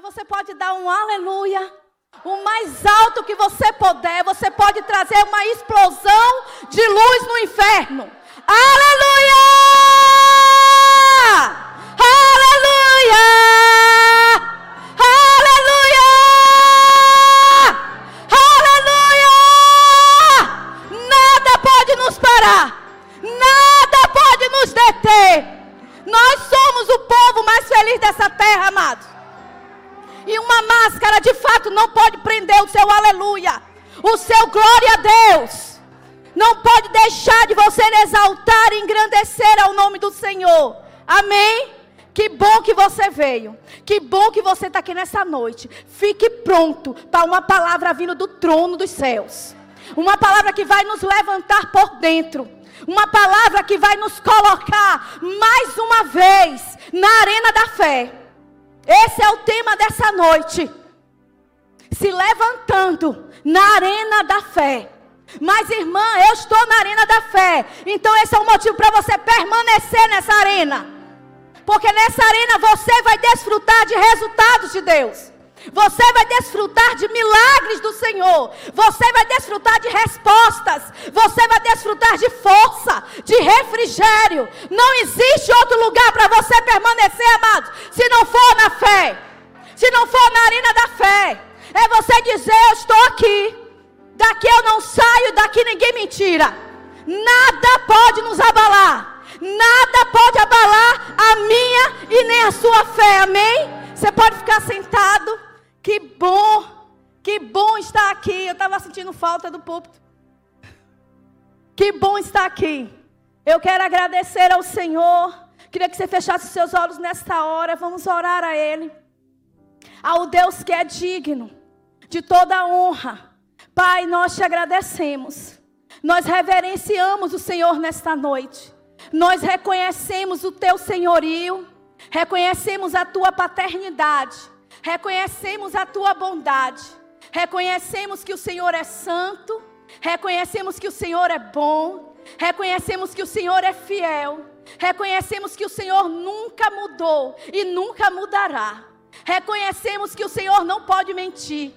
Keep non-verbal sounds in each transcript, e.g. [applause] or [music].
mas você pode dar um aleluia. O mais alto que você puder, você pode trazer uma explosão de luz no inferno. Aleluia! Aleluia! Aleluia! Aleluia! Nada pode nos parar. Nada pode nos deter. Nós somos o povo mais feliz dessa terra, amados. E uma máscara de fato não pode prender o seu aleluia, o seu glória a Deus. Não pode deixar de você exaltar e engrandecer ao nome do Senhor. Amém? Que bom que você veio. Que bom que você está aqui nessa noite. Fique pronto para uma palavra vindo do trono dos céus. Uma palavra que vai nos levantar por dentro. Uma palavra que vai nos colocar mais uma vez na arena da fé. Esse é o tema dessa noite. Se levantando na arena da fé. Mas, irmã, eu estou na arena da fé. Então, esse é o motivo para você permanecer nessa arena. Porque nessa arena você vai desfrutar de resultados de Deus. Você vai desfrutar de milagres do Senhor. Você vai desfrutar de respostas. Você vai desfrutar de força, de refrigério. Não existe outro lugar para você permanecer, amado, se não for na fé. Se não for na arena da fé. É você dizer: Eu estou aqui. Daqui eu não saio, daqui ninguém me tira. Nada pode nos abalar. Nada pode abalar a minha e nem a sua fé. Amém? Você pode ficar sentado. Que bom, que bom estar aqui. Eu estava sentindo falta do púlpito. Que bom estar aqui. Eu quero agradecer ao Senhor. Queria que você fechasse os seus olhos nesta hora. Vamos orar a Ele. Ao Deus que é digno de toda honra. Pai, nós te agradecemos. Nós reverenciamos o Senhor nesta noite. Nós reconhecemos o teu senhorio. Reconhecemos a tua paternidade. Reconhecemos a tua bondade. Reconhecemos que o Senhor é santo. Reconhecemos que o Senhor é bom. Reconhecemos que o Senhor é fiel. Reconhecemos que o Senhor nunca mudou e nunca mudará. Reconhecemos que o Senhor não pode mentir.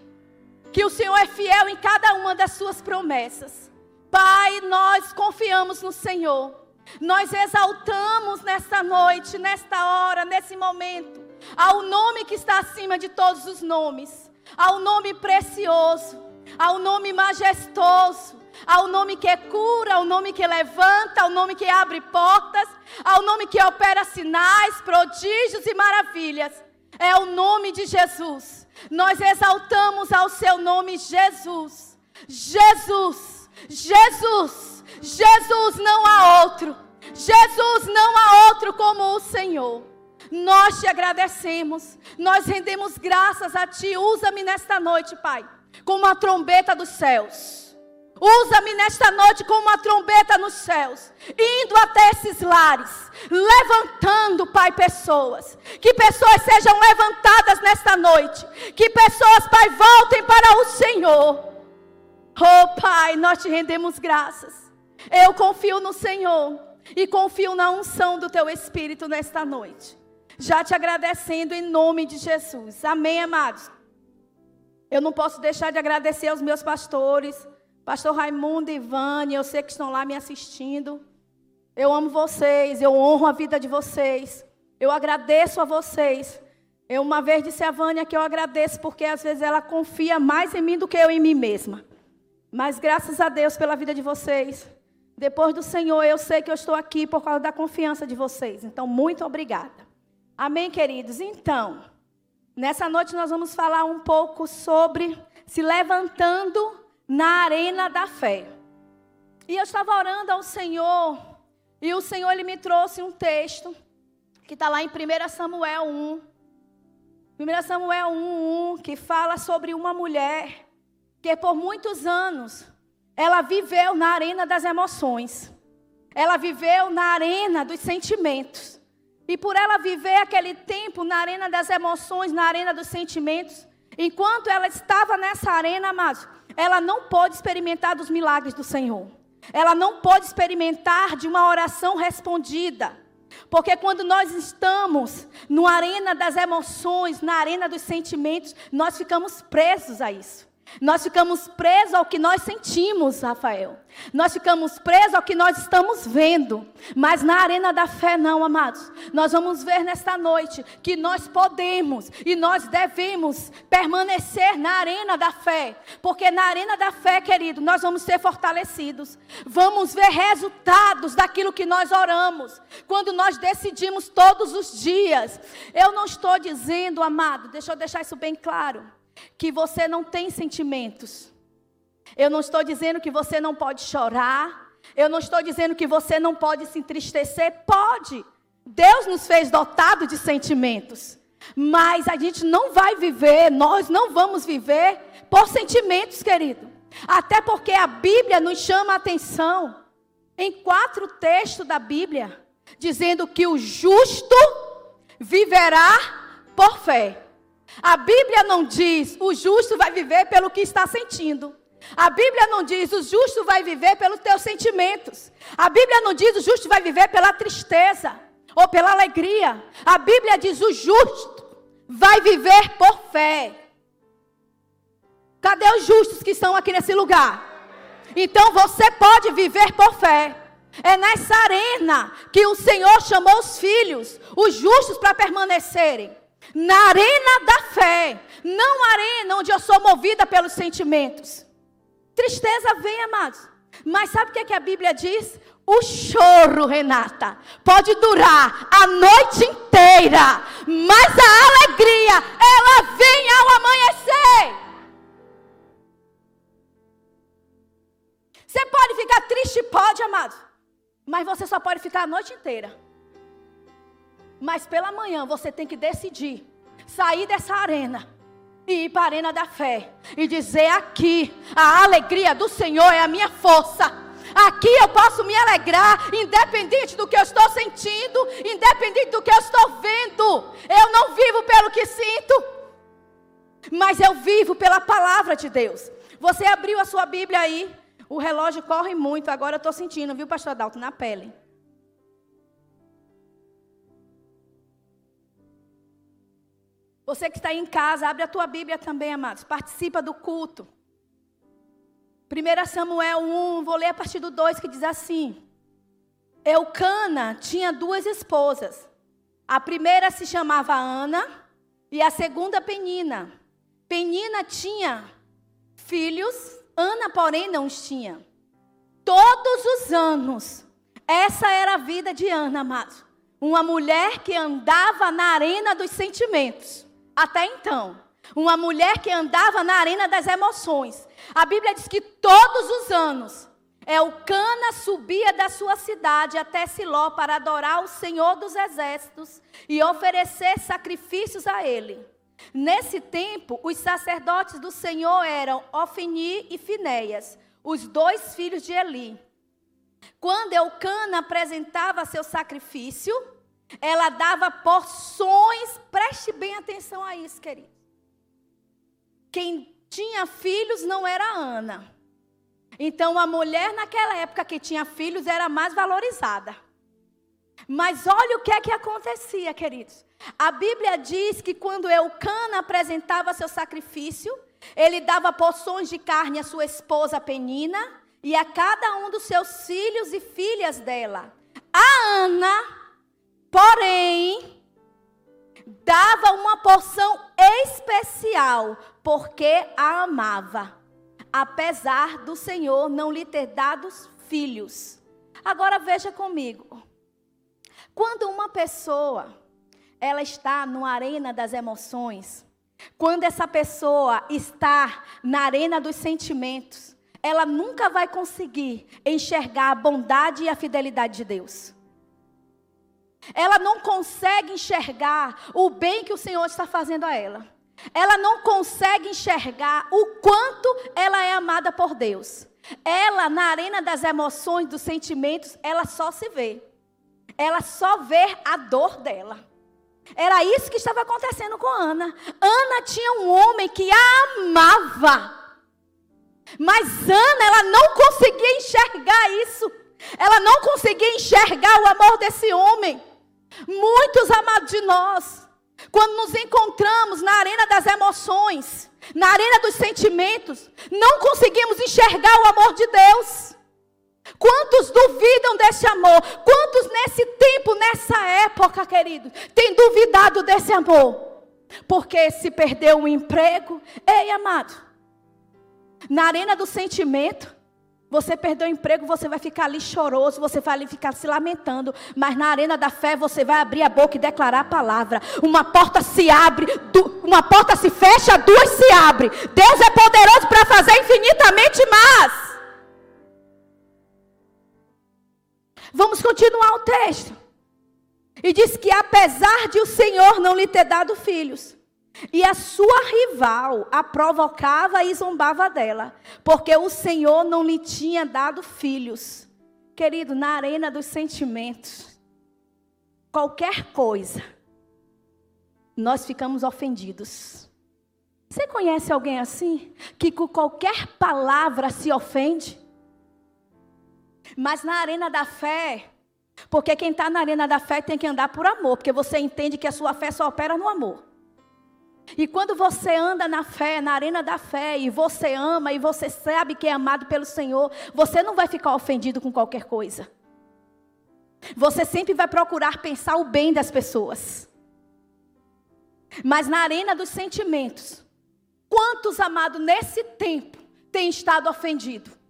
Que o Senhor é fiel em cada uma das suas promessas. Pai, nós confiamos no Senhor. Nós exaltamos nesta noite, nesta hora, nesse momento, ao nome que está acima de todos os nomes, ao nome precioso, ao nome majestoso, ao nome que cura, ao nome que levanta, ao nome que abre portas, ao nome que opera sinais, prodígios e maravilhas. É o nome de Jesus. Nós exaltamos ao seu nome Jesus. Jesus, Jesus, Jesus não há outro. Jesus não há outro como o Senhor. Nós te agradecemos, nós rendemos graças a Ti. Usa-me nesta noite, Pai, como a trombeta dos céus. Usa-me nesta noite como uma trombeta nos céus, indo até esses lares, levantando, Pai, pessoas. Que pessoas sejam levantadas nesta noite. Que pessoas, Pai, voltem para o Senhor. Oh, Pai, nós te rendemos graças. Eu confio no Senhor e confio na unção do Teu Espírito nesta noite já te agradecendo em nome de Jesus. Amém, amados? Eu não posso deixar de agradecer aos meus pastores, pastor Raimundo e Ivane, eu sei que estão lá me assistindo. Eu amo vocês, eu honro a vida de vocês. Eu agradeço a vocês. Eu uma vez disse a Vânia que eu agradeço porque às vezes ela confia mais em mim do que eu em mim mesma. Mas graças a Deus pela vida de vocês. Depois do Senhor, eu sei que eu estou aqui por causa da confiança de vocês. Então, muito obrigada. Amém, queridos? Então, nessa noite nós vamos falar um pouco sobre se levantando na arena da fé. E eu estava orando ao Senhor, e o Senhor ele me trouxe um texto que está lá em 1 Samuel 1. 1 Samuel 1, 1, que fala sobre uma mulher que por muitos anos ela viveu na arena das emoções. Ela viveu na arena dos sentimentos. E por ela viver aquele tempo na arena das emoções, na arena dos sentimentos, enquanto ela estava nessa arena, amados, ela não pôde experimentar dos milagres do Senhor. Ela não pôde experimentar de uma oração respondida. Porque quando nós estamos na arena das emoções, na arena dos sentimentos, nós ficamos presos a isso. Nós ficamos presos ao que nós sentimos, Rafael. Nós ficamos presos ao que nós estamos vendo. Mas na arena da fé, não, amados. Nós vamos ver nesta noite que nós podemos e nós devemos permanecer na arena da fé. Porque na arena da fé, querido, nós vamos ser fortalecidos. Vamos ver resultados daquilo que nós oramos. Quando nós decidimos todos os dias. Eu não estou dizendo, amado, deixa eu deixar isso bem claro que você não tem sentimentos. Eu não estou dizendo que você não pode chorar. Eu não estou dizendo que você não pode se entristecer. Pode. Deus nos fez dotado de sentimentos. Mas a gente não vai viver, nós não vamos viver por sentimentos, querido. Até porque a Bíblia nos chama a atenção em quatro textos da Bíblia, dizendo que o justo viverá por fé. A Bíblia não diz o justo vai viver pelo que está sentindo. A Bíblia não diz o justo vai viver pelos teus sentimentos. A Bíblia não diz o justo vai viver pela tristeza ou pela alegria. A Bíblia diz o justo vai viver por fé. Cadê os justos que estão aqui nesse lugar? Então você pode viver por fé. É nessa arena que o Senhor chamou os filhos, os justos, para permanecerem na arena da fé, não arena onde eu sou movida pelos sentimentos. Tristeza vem, amados. Mas sabe o que, é que a Bíblia diz? O choro, Renata, pode durar a noite inteira, mas a alegria, ela vem ao amanhecer. Você pode ficar triste, pode, amado, mas você só pode ficar a noite inteira. Mas pela manhã você tem que decidir sair dessa arena e ir para a arena da fé e dizer aqui a alegria do Senhor é a minha força. Aqui eu posso me alegrar, independente do que eu estou sentindo, independente do que eu estou vendo. Eu não vivo pelo que sinto, mas eu vivo pela palavra de Deus. Você abriu a sua Bíblia aí, o relógio corre muito, agora eu estou sentindo, viu, pastor Adalto, na pele. Você que está em casa, abre a tua Bíblia também, amados. Participa do culto. 1 Samuel 1, vou ler a partir do 2 que diz assim: Eucana tinha duas esposas. A primeira se chamava Ana e a segunda Penina. Penina tinha filhos, Ana, porém, não os tinha. Todos os anos, essa era a vida de Ana, amados. Uma mulher que andava na arena dos sentimentos. Até então, uma mulher que andava na arena das emoções. A Bíblia diz que todos os anos Elcana subia da sua cidade até Siló para adorar o Senhor dos exércitos e oferecer sacrifícios a ele. Nesse tempo, os sacerdotes do Senhor eram Ofni e Finéias, os dois filhos de Eli. Quando Elcana apresentava seu sacrifício, ela dava porções, preste bem atenção a isso, querido. Quem tinha filhos não era Ana. Então a mulher naquela época que tinha filhos era mais valorizada. Mas olha o que é que acontecia, queridos. A Bíblia diz que quando Eucana apresentava seu sacrifício, ele dava porções de carne à sua esposa Penina e a cada um dos seus filhos e filhas dela. A Ana Porém, dava uma porção especial, porque a amava, apesar do Senhor não lhe ter dado filhos. Agora veja comigo. Quando uma pessoa ela está na arena das emoções, quando essa pessoa está na arena dos sentimentos, ela nunca vai conseguir enxergar a bondade e a fidelidade de Deus. Ela não consegue enxergar o bem que o Senhor está fazendo a ela. Ela não consegue enxergar o quanto ela é amada por Deus. Ela, na arena das emoções, dos sentimentos, ela só se vê. Ela só vê a dor dela. Era isso que estava acontecendo com Ana. Ana tinha um homem que a amava. Mas Ana, ela não conseguia enxergar isso. Ela não conseguia enxergar o amor desse homem. Muitos amados de nós, quando nos encontramos na arena das emoções, na arena dos sentimentos, não conseguimos enxergar o amor de Deus. Quantos duvidam desse amor? Quantos nesse tempo, nessa época, querido, têm duvidado desse amor? Porque se perdeu um emprego, ei, amado, na arena do sentimento, você perdeu o emprego, você vai ficar ali choroso, você vai ali ficar se lamentando. Mas na arena da fé, você vai abrir a boca e declarar a palavra. Uma porta se abre, uma porta se fecha, duas se abrem. Deus é poderoso para fazer infinitamente mais. Vamos continuar o texto. E diz que apesar de o Senhor não lhe ter dado filhos, e a sua rival a provocava e zombava dela, porque o Senhor não lhe tinha dado filhos. Querido, na arena dos sentimentos, qualquer coisa, nós ficamos ofendidos. Você conhece alguém assim? Que com qualquer palavra se ofende? Mas na arena da fé, porque quem está na arena da fé tem que andar por amor, porque você entende que a sua fé só opera no amor. E quando você anda na fé, na arena da fé, e você ama, e você sabe que é amado pelo Senhor, você não vai ficar ofendido com qualquer coisa. Você sempre vai procurar pensar o bem das pessoas. Mas na arena dos sentimentos, quantos amados nesse tempo têm estado ofendidos?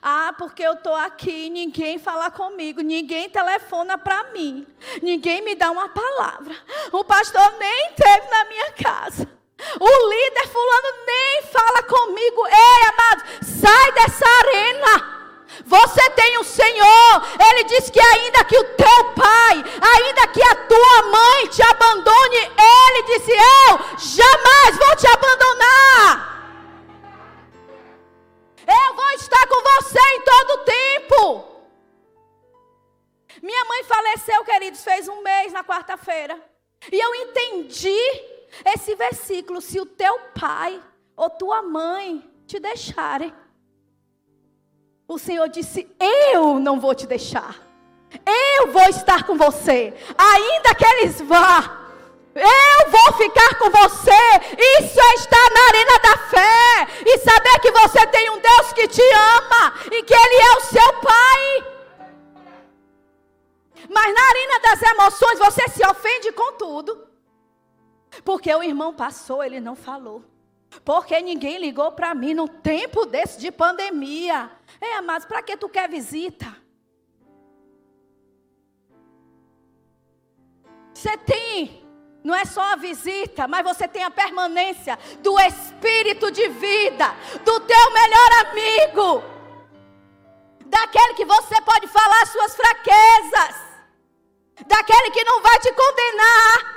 Ah, porque eu estou aqui, ninguém fala comigo, ninguém telefona para mim, ninguém me dá uma palavra. O pastor nem esteve na minha casa. O líder fulano nem fala comigo. Ei, amado, sai dessa arena. Você tem o Senhor. Ele diz que ainda que o teu pai, ainda que a tua mãe te abandone, ele disse: Eu jamais vou te abandonar. Eu vou estar com você em todo tempo. Minha mãe faleceu, queridos, fez um mês na quarta-feira. E eu entendi esse versículo: se o teu pai ou tua mãe te deixarem, o Senhor disse: Eu não vou te deixar. Eu vou estar com você, ainda que eles vá. Eu vou ficar com você. Isso é estar na arena da fé. E saber que você tem um Deus que te ama. E que Ele é o seu Pai. Mas na arena das emoções você se ofende com tudo. Porque o irmão passou, ele não falou. Porque ninguém ligou para mim no tempo desse de pandemia. É, mas para que tu quer visita? Você tem não é só a visita, mas você tem a permanência do espírito de vida, do teu melhor amigo, daquele que você pode falar suas fraquezas, daquele que não vai te condenar.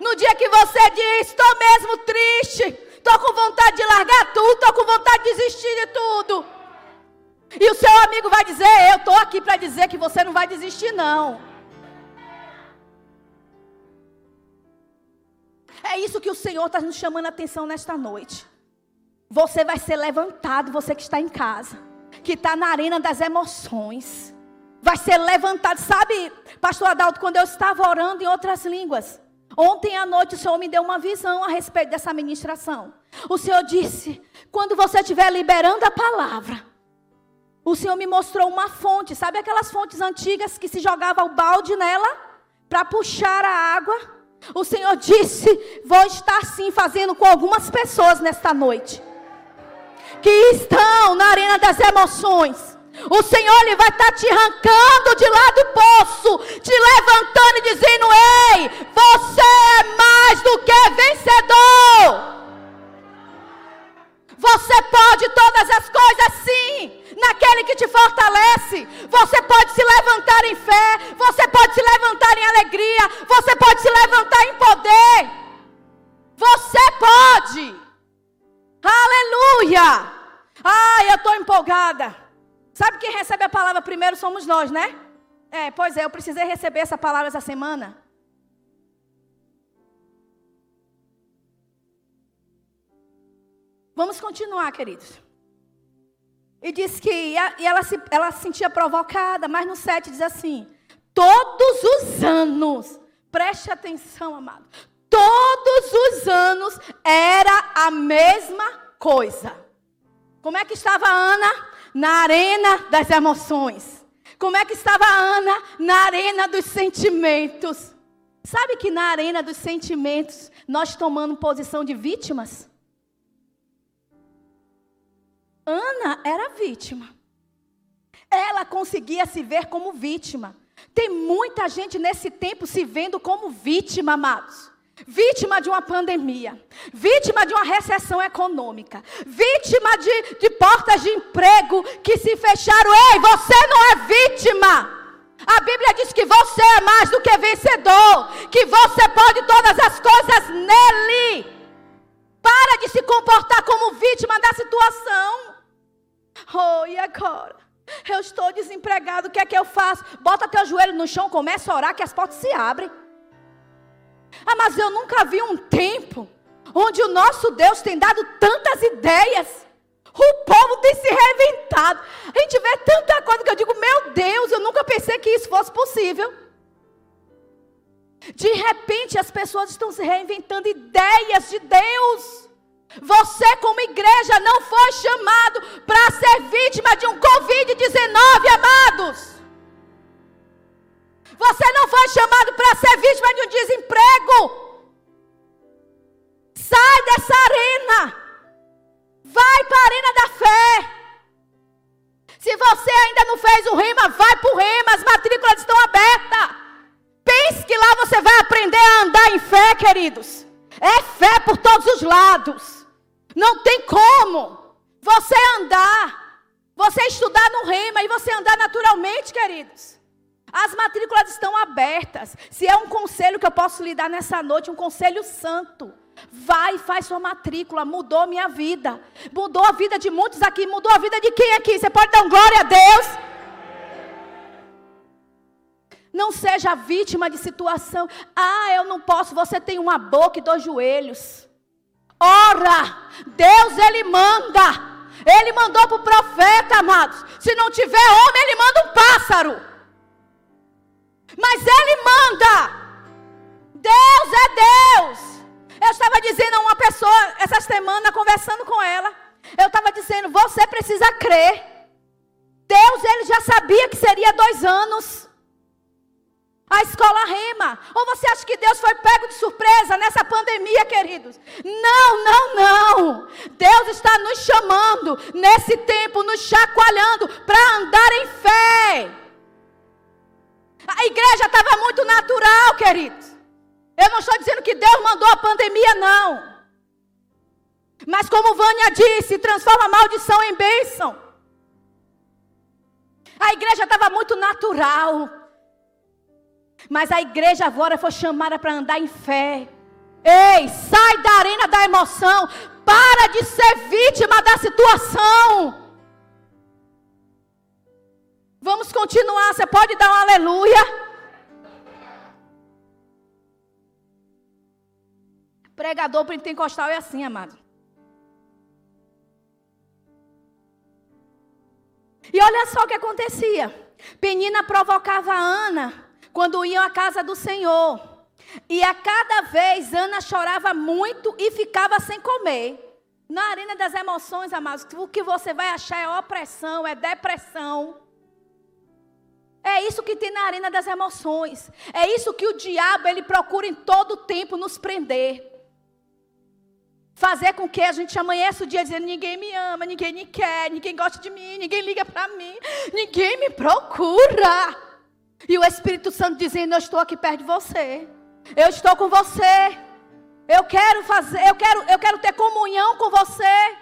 No dia que você diz, estou mesmo triste, estou com vontade de largar tudo, estou com vontade de desistir de tudo. E o seu amigo vai dizer, eu estou aqui para dizer que você não vai desistir não. É isso que o Senhor está nos chamando a atenção nesta noite. Você vai ser levantado, você que está em casa, que está na arena das emoções. Vai ser levantado. Sabe, pastor Adalto, quando eu estava orando em outras línguas, ontem à noite o Senhor me deu uma visão a respeito dessa ministração. O Senhor disse: quando você estiver liberando a palavra, o Senhor me mostrou uma fonte, sabe aquelas fontes antigas que se jogava o balde nela para puxar a água? O Senhor disse: Vou estar sim fazendo com algumas pessoas nesta noite, que estão na arena das emoções. O Senhor ele vai estar te arrancando de lá do poço, te levantando e dizendo: Ei, você é mais do que vencedor. Você pode todas as coisas sim, naquele que te fortalece. Você pode se levantar em fé, você pode se levantar em alegria, você pode se levantar em poder. Você pode. Aleluia! Ai, eu estou empolgada. Sabe quem recebe a palavra primeiro somos nós, né? É, pois é, eu precisei receber essa palavra essa semana. Vamos continuar, queridos. E diz que e ela, se, ela se sentia provocada, mas no 7 diz assim: todos os anos, preste atenção, amado, todos os anos era a mesma coisa. Como é que estava Ana? Na arena das emoções. Como é que estava Ana? Na arena dos sentimentos. Sabe que na arena dos sentimentos nós tomamos posição de vítimas? Ana era vítima. Ela conseguia se ver como vítima. Tem muita gente nesse tempo se vendo como vítima, amados. Vítima de uma pandemia, vítima de uma recessão econômica, vítima de, de portas de emprego que se fecharam. Ei, você não é vítima. A Bíblia diz que você é mais do que vencedor, que você pode todas as coisas nele. Para de se comportar como vítima da situação. Oh, e agora? Eu estou desempregado, o que é que eu faço? Bota teu joelho no chão, começa a orar que as portas se abrem. Ah, mas eu nunca vi um tempo onde o nosso Deus tem dado tantas ideias. O povo tem se reinventado. A gente vê tanta coisa que eu digo, meu Deus, eu nunca pensei que isso fosse possível. De repente as pessoas estão se reinventando ideias de Deus. Você, como igreja, não foi chamado para ser vítima de um Covid-19, amados. Você não foi chamado para ser vítima de um desemprego. Sai dessa arena. Vai para a arena da fé. Se você ainda não fez o rima, vai para o rima. As matrículas estão abertas. Pense que lá você vai aprender a andar em fé, queridos. É fé por todos os lados. Não tem como você andar, você estudar no rima e você andar naturalmente, queridos. As matrículas estão abertas. Se é um conselho que eu posso lhe dar nessa noite, um conselho santo. Vai e faz sua matrícula. Mudou minha vida. Mudou a vida de muitos aqui. Mudou a vida de quem aqui? Você pode dar um glória a Deus? Não seja vítima de situação. Ah, eu não posso. Você tem uma boca e dois joelhos. Ora, Deus ele manda. Ele mandou para o profeta, amados. Se não tiver homem, ele manda um pássaro. Mas Ele manda. Deus é Deus. Eu estava dizendo a uma pessoa essa semana, conversando com ela. Eu estava dizendo: você precisa crer. Deus, ele já sabia que seria dois anos. A escola rema. Ou você acha que Deus foi pego de surpresa nessa pandemia, queridos? Não, não, não. Deus está nos chamando nesse tempo, nos chacoalhando para andar em fé. A igreja estava muito natural, queridos. Eu não estou dizendo que Deus mandou a pandemia, não. Mas como Vânia disse, transforma maldição em bênção. A igreja estava muito natural. Mas a igreja agora foi chamada para andar em fé. Ei, sai da arena da emoção. Para de ser vítima da situação. Vamos continuar. Você pode dar um aleluia? Pregador pentecostal é assim, amado. E olha só o que acontecia. Penina provocava Ana quando iam à casa do Senhor. E a cada vez Ana chorava muito e ficava sem comer. Na arena das emoções, amados, o que você vai achar é opressão, é depressão. É isso que tem na arena das emoções. É isso que o diabo ele procura em todo tempo nos prender. Fazer com que a gente amanheça o dia dizendo: ninguém me ama, ninguém me quer, ninguém gosta de mim, ninguém liga para mim, ninguém me procura. E o Espírito Santo dizendo: Eu estou aqui perto de você. Eu estou com você. Eu quero fazer, eu quero, eu quero ter comunhão com você.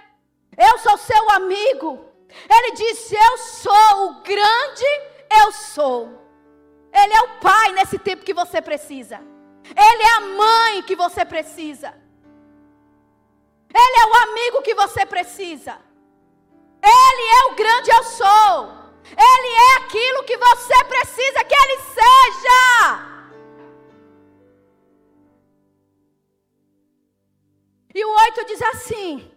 Eu sou seu amigo. Ele disse: Eu sou o grande eu sou. Ele é o pai nesse tempo que você precisa. Ele é a mãe que você precisa. Ele é o amigo que você precisa. Ele é o grande eu sou. Ele é aquilo que você precisa que ele seja. E o 8 diz assim: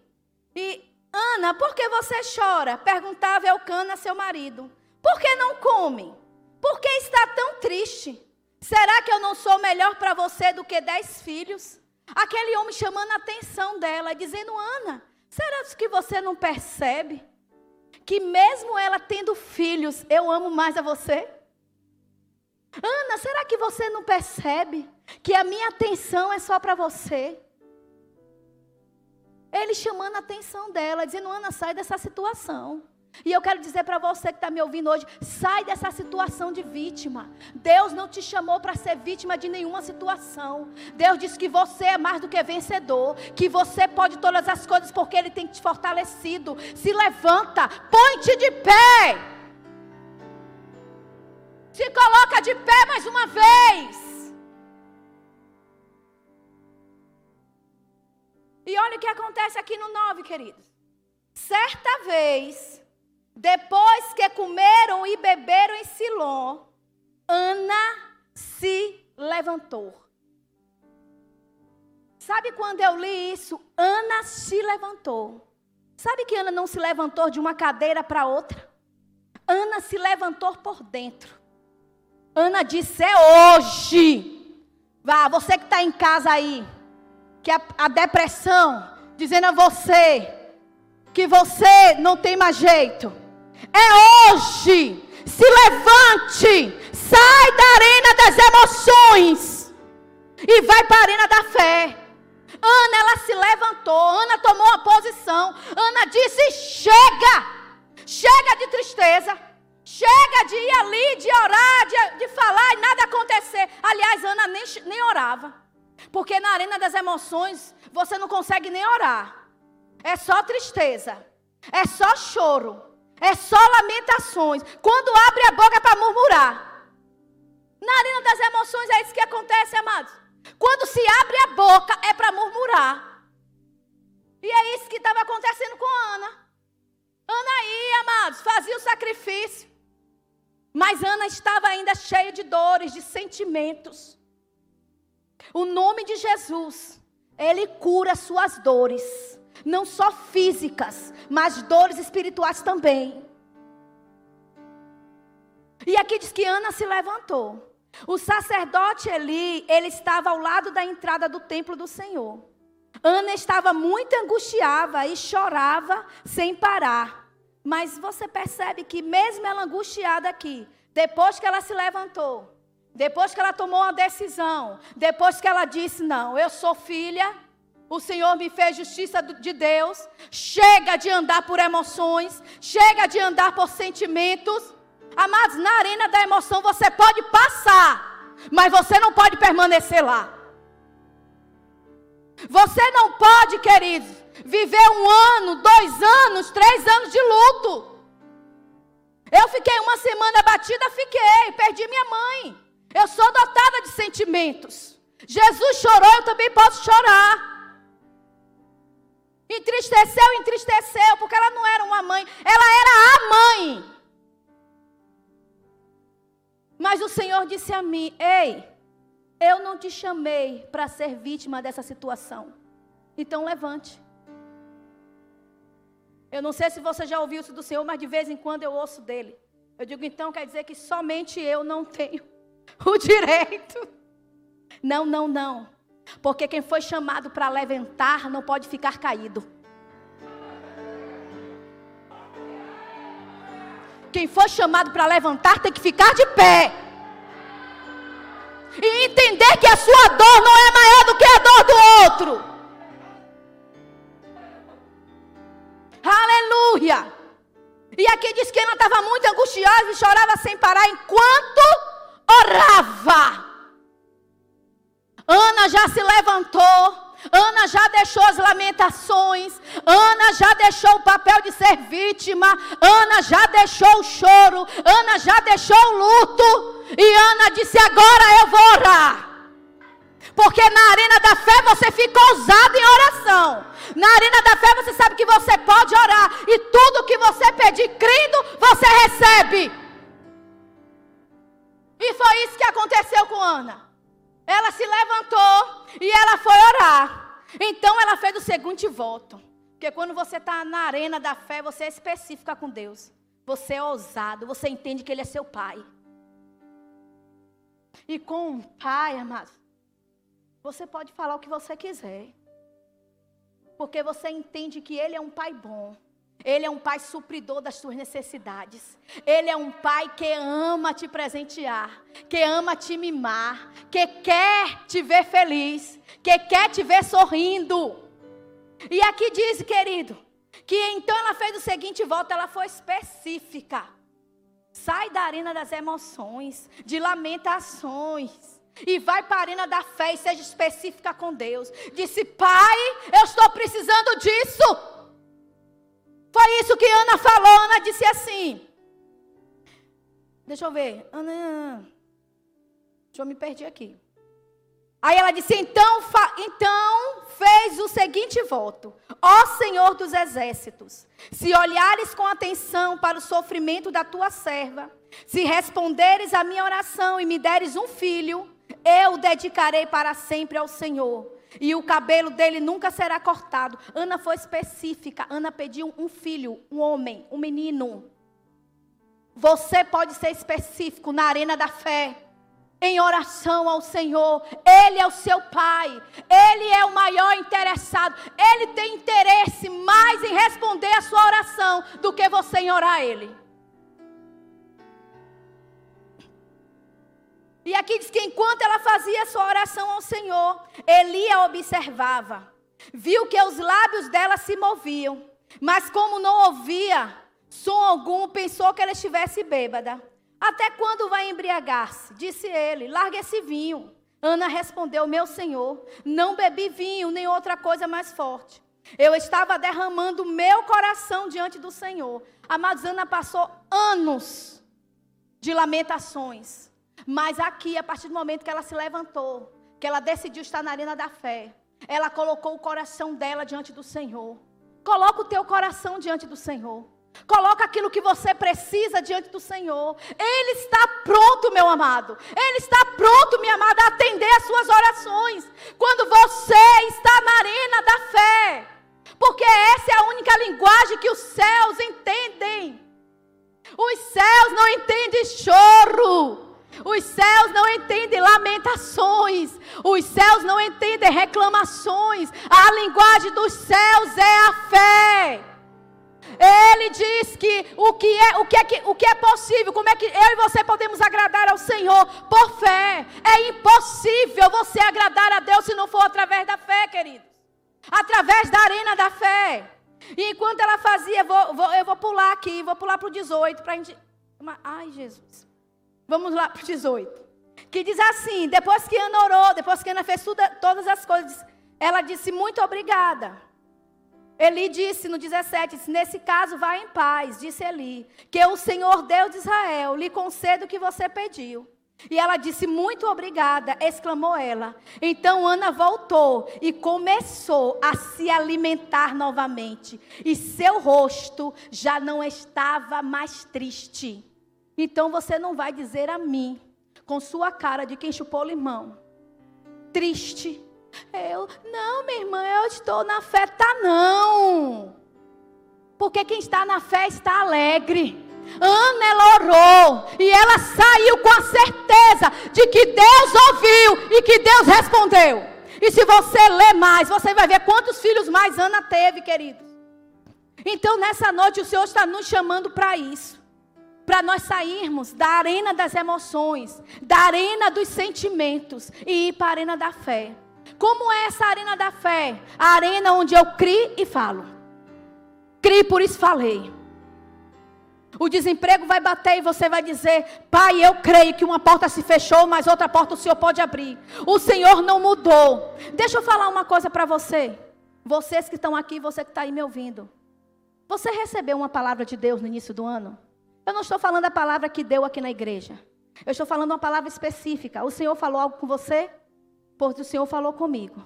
E Ana, por que você chora? Perguntava Elcana, seu marido. Por que não come? Por que está tão triste? Será que eu não sou melhor para você do que dez filhos? Aquele homem chamando a atenção dela, dizendo: Ana, será que você não percebe que mesmo ela tendo filhos, eu amo mais a você? Ana, será que você não percebe que a minha atenção é só para você? Ele chamando a atenção dela, dizendo: Ana, sai dessa situação. E eu quero dizer para você que está me ouvindo hoje: sai dessa situação de vítima. Deus não te chamou para ser vítima de nenhuma situação. Deus disse que você é mais do que vencedor, que você pode todas as coisas porque Ele tem te fortalecido. Se levanta, põe-te de pé. Se coloca de pé mais uma vez. E olha o que acontece aqui no 9, queridos. Certa vez, depois que comeram e beberam em Silom, Ana se levantou. Sabe quando eu li isso? Ana se levantou. Sabe que Ana não se levantou de uma cadeira para outra? Ana se levantou por dentro. Ana disse: É hoje. Vá, você que está em casa aí, que a, a depressão, dizendo a você que você não tem mais jeito. É hoje. Se levante, sai da arena das emoções e vai para a arena da fé. Ana, ela se levantou, Ana tomou uma posição. Ana disse: chega, chega de tristeza, chega de ir ali, de orar, de, de falar e nada acontecer. Aliás, Ana nem, nem orava, porque na arena das emoções você não consegue nem orar, é só tristeza, é só choro. É só lamentações. Quando abre a boca é para murmurar. Na arena das emoções é isso que acontece, amados. Quando se abre a boca é para murmurar. E é isso que estava acontecendo com Ana. Ana ia, amados, fazia o sacrifício. Mas Ana estava ainda cheia de dores, de sentimentos. O nome de Jesus, ele cura suas dores não só físicas, mas dores espirituais também. E aqui diz que Ana se levantou. O sacerdote Eli, ele estava ao lado da entrada do templo do Senhor. Ana estava muito angustiada e chorava sem parar. Mas você percebe que mesmo ela angustiada aqui, depois que ela se levantou, depois que ela tomou uma decisão, depois que ela disse: "Não, eu sou filha o Senhor me fez justiça de Deus. Chega de andar por emoções. Chega de andar por sentimentos. Amados, na arena da emoção você pode passar, mas você não pode permanecer lá. Você não pode, queridos, viver um ano, dois anos, três anos de luto. Eu fiquei uma semana batida, fiquei, perdi minha mãe. Eu sou dotada de sentimentos. Jesus chorou, eu também posso chorar. Entristeceu, entristeceu, porque ela não era uma mãe, ela era a mãe. Mas o Senhor disse a mim: Ei, eu não te chamei para ser vítima dessa situação. Então levante. Eu não sei se você já ouviu isso do Senhor, mas de vez em quando eu ouço dele. Eu digo, então quer dizer que somente eu não tenho [laughs] o direito. Não, não, não. Porque quem foi chamado para levantar não pode ficar caído. Quem foi chamado para levantar tem que ficar de pé. E entender que a sua dor não é maior do que a dor do outro. Aleluia. E aqui diz que ela estava muito angustiada e chorava sem parar enquanto orava. Ana já se levantou. Ana já deixou as lamentações, Ana já deixou o papel de ser vítima, Ana já deixou o choro, Ana já deixou o luto, e Ana disse: Agora eu vou orar. Porque na arena da fé você fica ousado em oração. Na arena da fé você sabe que você pode orar, e tudo que você pedir, crendo, você recebe. E foi isso que aconteceu com Ana. Ela se levantou e ela foi orar. Então ela fez o seguinte voto. Porque quando você está na arena da fé, você é específica com Deus. Você é ousado, você entende que Ele é seu Pai. E com um pai, amado, você pode falar o que você quiser. Porque você entende que ele é um pai bom. Ele é um pai supridor das suas necessidades. Ele é um pai que ama te presentear, que ama te mimar, que quer te ver feliz, que quer te ver sorrindo. E aqui diz, querido, que então ela fez o seguinte volta, ela foi específica. Sai da arena das emoções, de lamentações. E vai para a arena da fé e seja específica com Deus. Disse, pai, eu estou precisando disso. Foi isso que Ana falou. Ana disse assim. Deixa eu ver. Ana. Deixa eu me perder aqui. Aí ela disse: então, então fez o seguinte voto: Ó Senhor dos exércitos, se olhares com atenção para o sofrimento da tua serva, se responderes à minha oração e me deres um filho, eu o dedicarei para sempre ao Senhor e o cabelo dele nunca será cortado. Ana foi específica. Ana pediu um filho, um homem, um menino. Você pode ser específico na arena da fé. Em oração ao Senhor, Ele é o seu Pai, Ele é o maior interessado, Ele tem interesse mais em responder a sua oração do que você em orar a Ele. E aqui diz que enquanto ela fazia sua oração ao Senhor, Eli a observava. Viu que os lábios dela se moviam, mas como não ouvia som algum, pensou que ela estivesse bêbada. Até quando vai embriagar-se? Disse ele: Larga esse vinho. Ana respondeu: Meu senhor, não bebi vinho nem outra coisa mais forte. Eu estava derramando meu coração diante do Senhor. Amados, Ana passou anos de lamentações mas aqui, a partir do momento que ela se levantou, que ela decidiu estar na arena da fé, ela colocou o coração dela diante do Senhor. Coloca o teu coração diante do Senhor. Coloca aquilo que você precisa diante do Senhor. Ele está pronto, meu amado. Ele está pronto, minha amada, a atender as suas orações. Quando você está na arena da fé. Porque essa é a única linguagem que os céus entendem. Os céus não entendem choro. Os céus não entendem lamentações. Os céus não entendem reclamações. A linguagem dos céus é a fé. Ele diz que o que é, o que é, o que é possível, como é que eu e você podemos agradar ao Senhor por fé. É impossível você agradar a Deus se não for através da fé, queridos. Através da arena da fé. E enquanto ela fazia, vou, vou, eu vou pular aqui, vou pular para o 18 para a gente. Ai, Jesus. Vamos lá para o 18. Que diz assim: depois que Ana orou, depois que Ana fez tudo, todas as coisas, ela disse muito obrigada. Eli disse no 17: disse, Nesse caso, vá em paz, disse Eli, que o Senhor Deus de Israel lhe conceda o que você pediu. E ela disse: Muito obrigada, exclamou ela. Então Ana voltou e começou a se alimentar novamente, e seu rosto já não estava mais triste. Então você não vai dizer a mim, com sua cara de quem chupou limão, triste. Eu, não, minha irmã, eu estou na fé, tá não. Porque quem está na fé está alegre. Ana, ela orou e ela saiu com a certeza de que Deus ouviu e que Deus respondeu. E se você ler mais, você vai ver quantos filhos mais Ana teve, queridos. Então, nessa noite, o Senhor está nos chamando para isso para nós sairmos da arena das emoções, da arena dos sentimentos e ir para a arena da fé. Como é essa arena da fé? A arena onde eu crio e falo. Crie, por isso falei. O desemprego vai bater e você vai dizer: Pai, eu creio que uma porta se fechou, mas outra porta o Senhor pode abrir. O Senhor não mudou. Deixa eu falar uma coisa para você. Vocês que estão aqui, você que está aí me ouvindo. Você recebeu uma palavra de Deus no início do ano? Eu não estou falando a palavra que deu aqui na igreja. Eu estou falando uma palavra específica. O Senhor falou algo com você? Porque o Senhor falou comigo.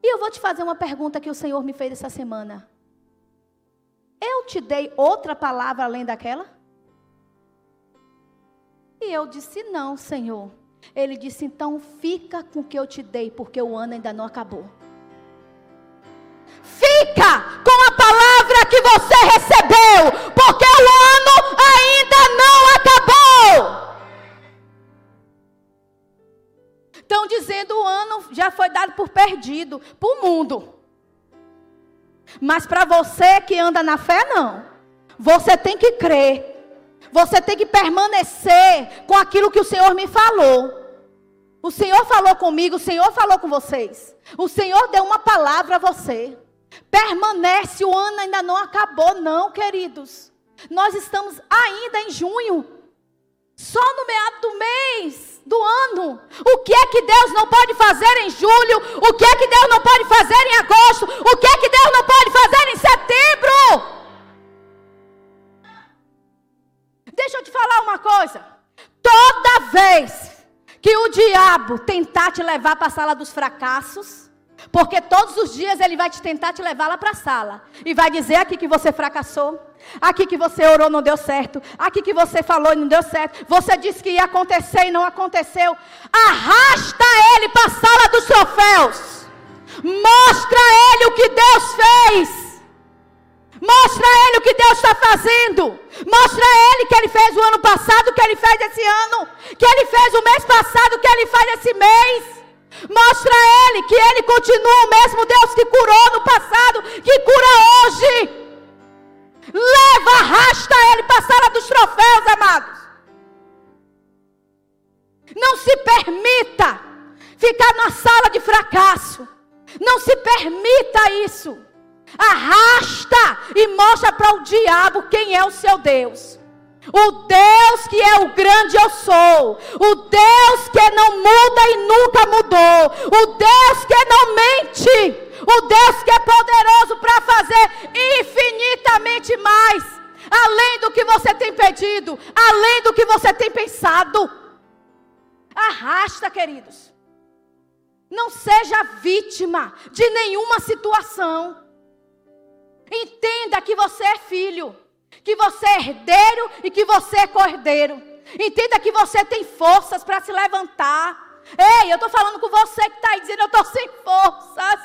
E eu vou te fazer uma pergunta que o Senhor me fez essa semana. Eu te dei outra palavra além daquela? E eu disse: Não, Senhor. Ele disse: Então fica com o que eu te dei, porque o ano ainda não acabou. Fica com a palavra que você recebeu, por perdido, para o mundo. Mas para você que anda na fé, não. Você tem que crer. Você tem que permanecer com aquilo que o Senhor me falou. O Senhor falou comigo, o Senhor falou com vocês. O Senhor deu uma palavra a você. Permanece, o ano ainda não acabou, não, queridos. Nós estamos ainda em junho. Só no meado do mês, do ano. O que é que Deus não pode fazer em julho? O que é que Deus não pode fazer em agosto? O que é que Deus não pode fazer em setembro? Deixa eu te falar uma coisa. Toda vez que o diabo tentar te levar para a sala dos fracassos, porque todos os dias ele vai te tentar te levar lá para a sala e vai dizer aqui que você fracassou, aqui que você orou não deu certo, aqui que você falou e não deu certo, você disse que ia acontecer e não aconteceu. Arrasta ele para a sala dos troféus. Mostra a ele o que Deus fez. Mostra a ele o que Deus está fazendo. Mostra a ele que ele fez o ano passado, que ele fez esse ano, que ele fez o mês passado, que ele faz esse mês. Mostra a ele que ele continua o mesmo Deus que curou no passado, que cura hoje. Leva, arrasta ele para a sala dos troféus, amados. Não se permita ficar na sala de fracasso. Não se permita isso. Arrasta e mostra para o diabo quem é o seu Deus. O Deus que é o grande eu sou. O Deus que não muda e nunca mudou. O Deus que não mente. O Deus que é poderoso para fazer infinitamente mais. Além do que você tem pedido. Além do que você tem pensado. Arrasta, queridos. Não seja vítima de nenhuma situação. Entenda que você é filho, que você é herdeiro e que você é cordeiro. Entenda que você tem forças para se levantar. Ei, eu estou falando com você que está aí dizendo: Eu estou sem forças.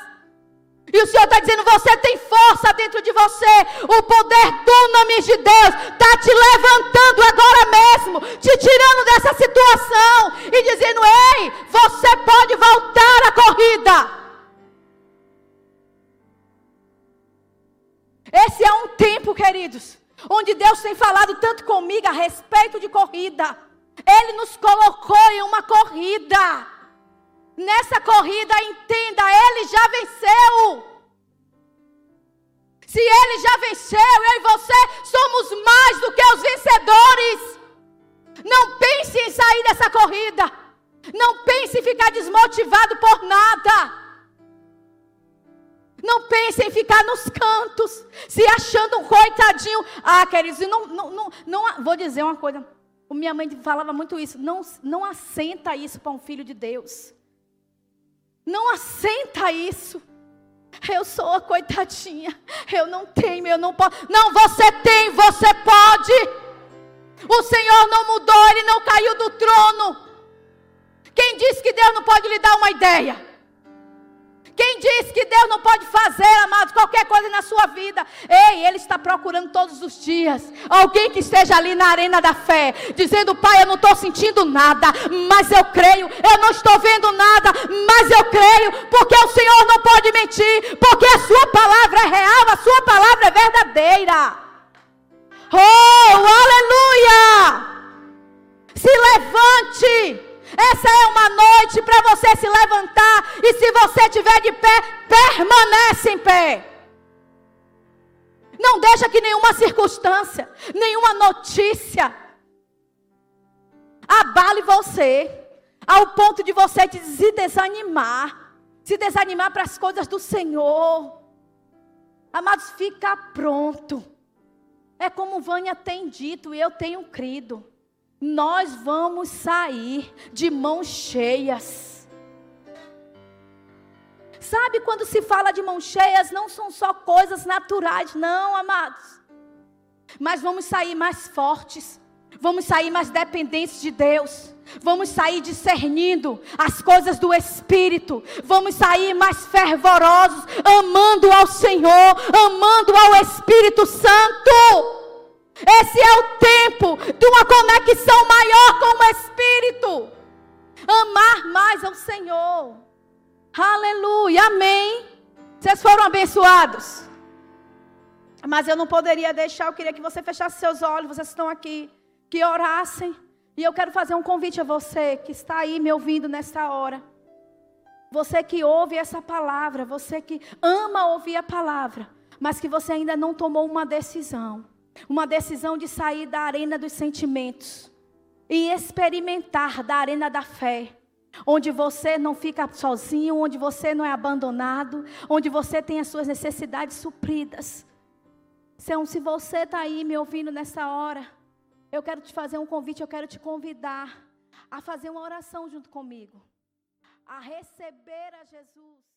E o Senhor está dizendo: Você tem força dentro de você. O poder do nome de Deus está te levantando agora mesmo, te tirando dessa situação e dizendo: Ei, você pode voltar à corrida. Esse é um tempo, queridos, onde Deus tem falado tanto comigo a respeito de corrida. Ele nos colocou em uma corrida. Nessa corrida, entenda, ele já venceu. Se ele já venceu, eu e você somos mais do que os vencedores. Não pense em sair dessa corrida. Não pense em ficar desmotivado por nada. Não pense em ficar nos cantos, se achando um coitadinho. Ah, queridos, não, não, não, não, vou dizer uma coisa. Minha mãe falava muito isso. Não, não assenta isso para um filho de Deus. Não assenta isso. Eu sou a coitadinha. Eu não tenho, eu não posso. Não, você tem, você pode. O Senhor não mudou, Ele não caiu do trono. Quem disse que Deus não pode lhe dar uma ideia? Quem diz que Deus não pode fazer, amados, qualquer coisa na sua vida? Ei, Ele está procurando todos os dias alguém que esteja ali na arena da fé, dizendo: Pai, eu não estou sentindo nada, mas eu creio. Eu não estou vendo nada, mas eu creio, porque o Senhor não pode mentir, porque a Sua palavra é real, a Sua palavra é verdadeira. Oh, aleluia! Se levante. Essa é uma noite para você se levantar e se você estiver de pé, permanece em pé. Não deixa que nenhuma circunstância, nenhuma notícia abale você ao ponto de você se desanimar, se desanimar para as coisas do Senhor. Amados, fica pronto. É como Vânia tem dito e eu tenho crido nós vamos sair de mãos cheias. Sabe quando se fala de mãos cheias, não são só coisas naturais, não, amados. Mas vamos sair mais fortes, vamos sair mais dependentes de Deus. Vamos sair discernindo as coisas do Espírito. Vamos sair mais fervorosos, amando ao Senhor, amando ao Espírito Santo. Esse é o tempo de uma conexão maior com o Espírito. Amar mais ao Senhor. Aleluia, amém. Vocês foram abençoados. Mas eu não poderia deixar, eu queria que você fechasse seus olhos, vocês estão aqui, que orassem. E eu quero fazer um convite a você que está aí me ouvindo nessa hora. Você que ouve essa palavra, você que ama ouvir a palavra, mas que você ainda não tomou uma decisão. Uma decisão de sair da arena dos sentimentos e experimentar da arena da fé. Onde você não fica sozinho, onde você não é abandonado, onde você tem as suas necessidades supridas. Então, se você está aí me ouvindo nessa hora, eu quero te fazer um convite, eu quero te convidar a fazer uma oração junto comigo, a receber a Jesus.